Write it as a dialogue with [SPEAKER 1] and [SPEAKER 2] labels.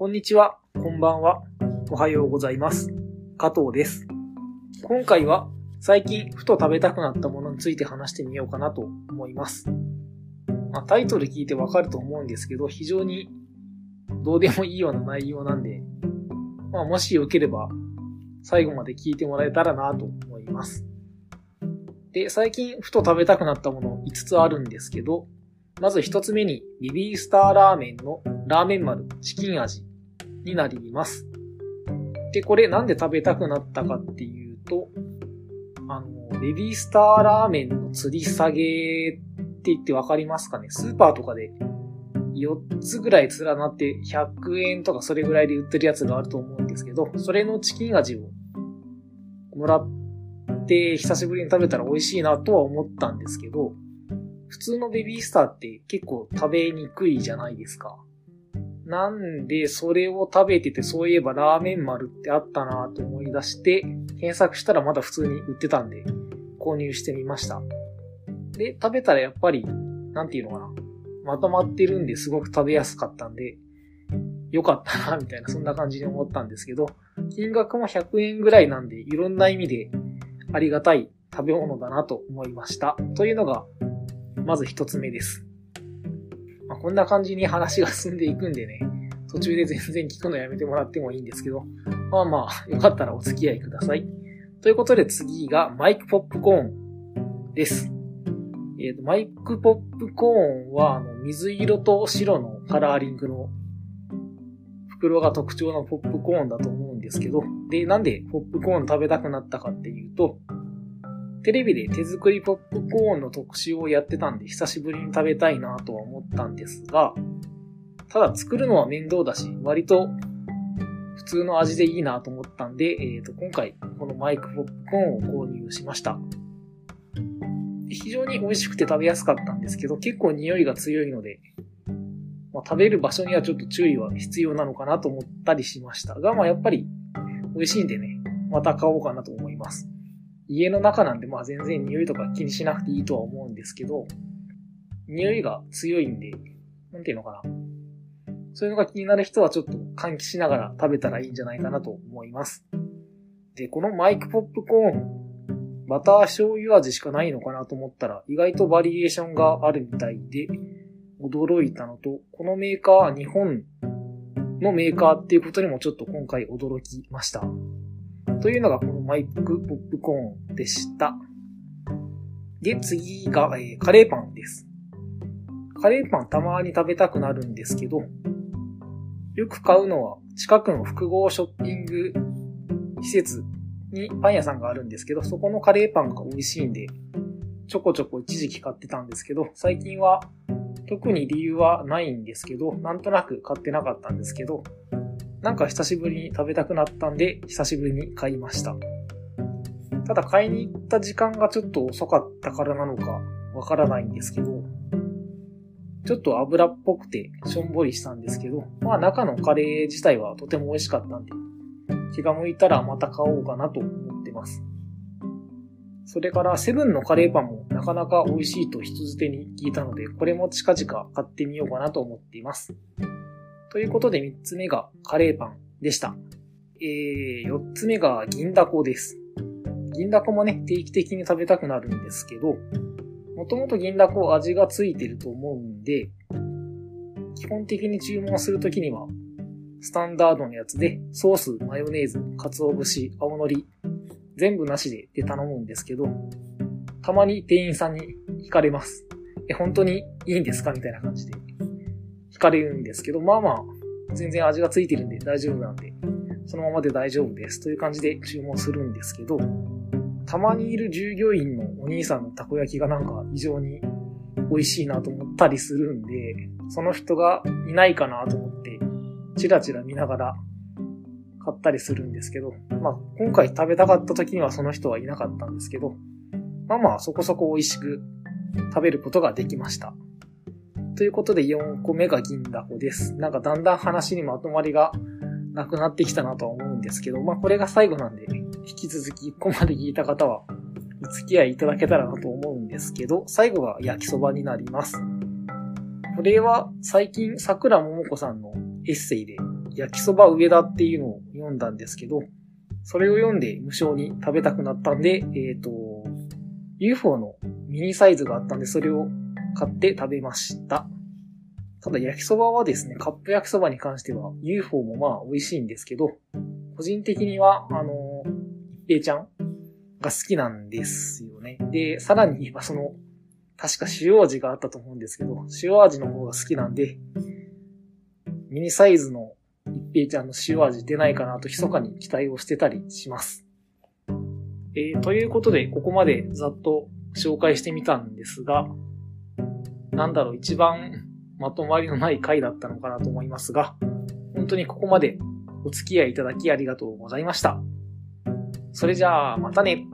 [SPEAKER 1] こんにちは、こんばんは、おはようございます。加藤です。今回は最近ふと食べたくなったものについて話してみようかなと思います。まあ、タイトル聞いてわかると思うんですけど、非常にどうでもいいような内容なんで、まあ、もしよければ最後まで聞いてもらえたらなと思います。で、最近ふと食べたくなったもの5つあるんですけど、まず1つ目にビビースターラーメンのラーメン丸チキン味になります。で、これなんで食べたくなったかっていうと、あの、ベビースターラーメンの吊り下げって言ってわかりますかね？スーパーとかで4つぐらい連なって100円とかそれぐらいで売ってるやつがあると思うんですけど、それのチキン味をもらって久しぶりに食べたら美味しいなとは思ったんですけど、普通のベビースターって結構食べにくいじゃないですか。なんで、それを食べてて、そういえばラーメン丸ってあったなと思い出して、検索したらまだ普通に売ってたんで、購入してみました。で、食べたらやっぱり、なんていうのかな。まとまってるんですごく食べやすかったんで、よかったな、みたいな、そんな感じに思ったんですけど、金額も100円ぐらいなんで、いろんな意味でありがたい食べ物だなと思いました。というのが、まず一つ目です。こんな感じに話が進んでいくんでね、途中で全然聞くのやめてもらってもいいんですけど、まあまあ、よかったらお付き合いください。ということで次がマイクポップコーンです。えっ、と、マイクポップコーンは、あの、水色と白のカラーリングの袋が特徴のポップコーンだと思うんですけど、で、なんでポップコーン食べたくなったかっていうと、テレビで手作りポップコーンの特集をやってたんで、久しぶりに食べたいなとは思ったんですが、ただ作るのは面倒だし、割と普通の味でいいなと思ったんで、えっ、と、今回このマイクポップコーンを購入しました。非常に美味しくて食べやすかったんですけど、結構匂いが強いので、まあ、食べる場所にはちょっと注意は必要なのかなと思ったりしましたが、まあやっぱり美味しいんでね、また買おうかなと思います。家の中なんでまあ全然匂いとか気にしなくていいとは思うんですけど、匂いが強いんで、なんていうのかな。そういうのが気になる人はちょっと換気しながら食べたらいいんじゃないかなと思います。で、このマイクポップコーン、バター醤油味しかないのかなと思ったら意外とバリエーションがあるみたいで、驚いたのと、このメーカーは日本のメーカーっていうことにもちょっと今回驚きました。というのがこのマイクポップコーンでした。で、次が、えーカレーパンです。カレーパンたまに食べたくなるんですけど、よく買うのは近くの複合ショッピング施設にパン屋さんがあるんですけど、そこのカレーパンが美味しいんで、ちょこちょこ一時期買ってたんですけど、最近は特に理由はないんですけど、なんとなく買ってなかったんですけど、なんか久しぶりに食べたくなったんで、久しぶりに買いました。ただ買いに行った時間がちょっと遅かったからなのかわからないんですけど、ちょっと油っぽくてしょんぼりしたんですけど、まあ中のカレー自体はとても美味しかったんで、気が向いたらまた買おうかなと思ってます。それからセブンのカレーパンもなかなか美味しいと人づてに聞いたので、これも近々買ってみようかなと思っています。ということで3つ目がカレーパンでした。えー、4つ目が銀だこです。銀だこもね、定期的に食べたくなるんですけど、もともと銀だこ味がついてると思うんで、基本的に注文するときには、スタンダードのやつで、ソース、マヨネーズ、鰹節、青のり、全部なしでで頼むんですけど、たまに店員さんに聞かれます。え、本当にいいんですか？みたいな感じでかれるんですけど、まあまあ、全然味がついてるんで大丈夫なんで、そのままで大丈夫ですという感じで注文するんですけど、たまにいる従業員のお兄さんのたこ焼きがなんか異常に美味しいなと思ったりするんで、その人がいないかなと思って、チラチラ見ながら買ったりするんですけど、まあ今回食べたかった時にはその人はいなかったんですけど、まあまあそこそこ美味しく食べることができました。ということで4個目が銀だこです。なんかだんだん話にまとまりがなくなってきたなとは思うんですけど、まあこれが最後なんで、引き続きここまで聞いた方はお付き合いいただけたらなと思うんですけど、最後が焼きそばになります。これは最近桜ももこさんのエッセイで焼きそば上田っていうのを読んだんですけど、それを読んで無償に食べたくなったんで、えっ、ー、と、UFO のミニサイズがあったんで、それを買って食べました。ただ焼きそばはですね、カップ焼きそばに関しては UFO もまあ美味しいんですけど、個人的には、あの、一平ちゃんが好きなんですよね。で、さらに言えばその、確か塩味があったと思うんですけど、塩味の方が好きなんで、ミニサイズの一平ちゃんの塩味出ないかなと密かに期待をしてたりします。えー、ということで、ここまでざっと紹介してみたんですが、なんだろう、一番まとまりのない回だったのかなと思いますが、本当にここまでお付き合いいただきありがとうございました。それじゃあ、またね。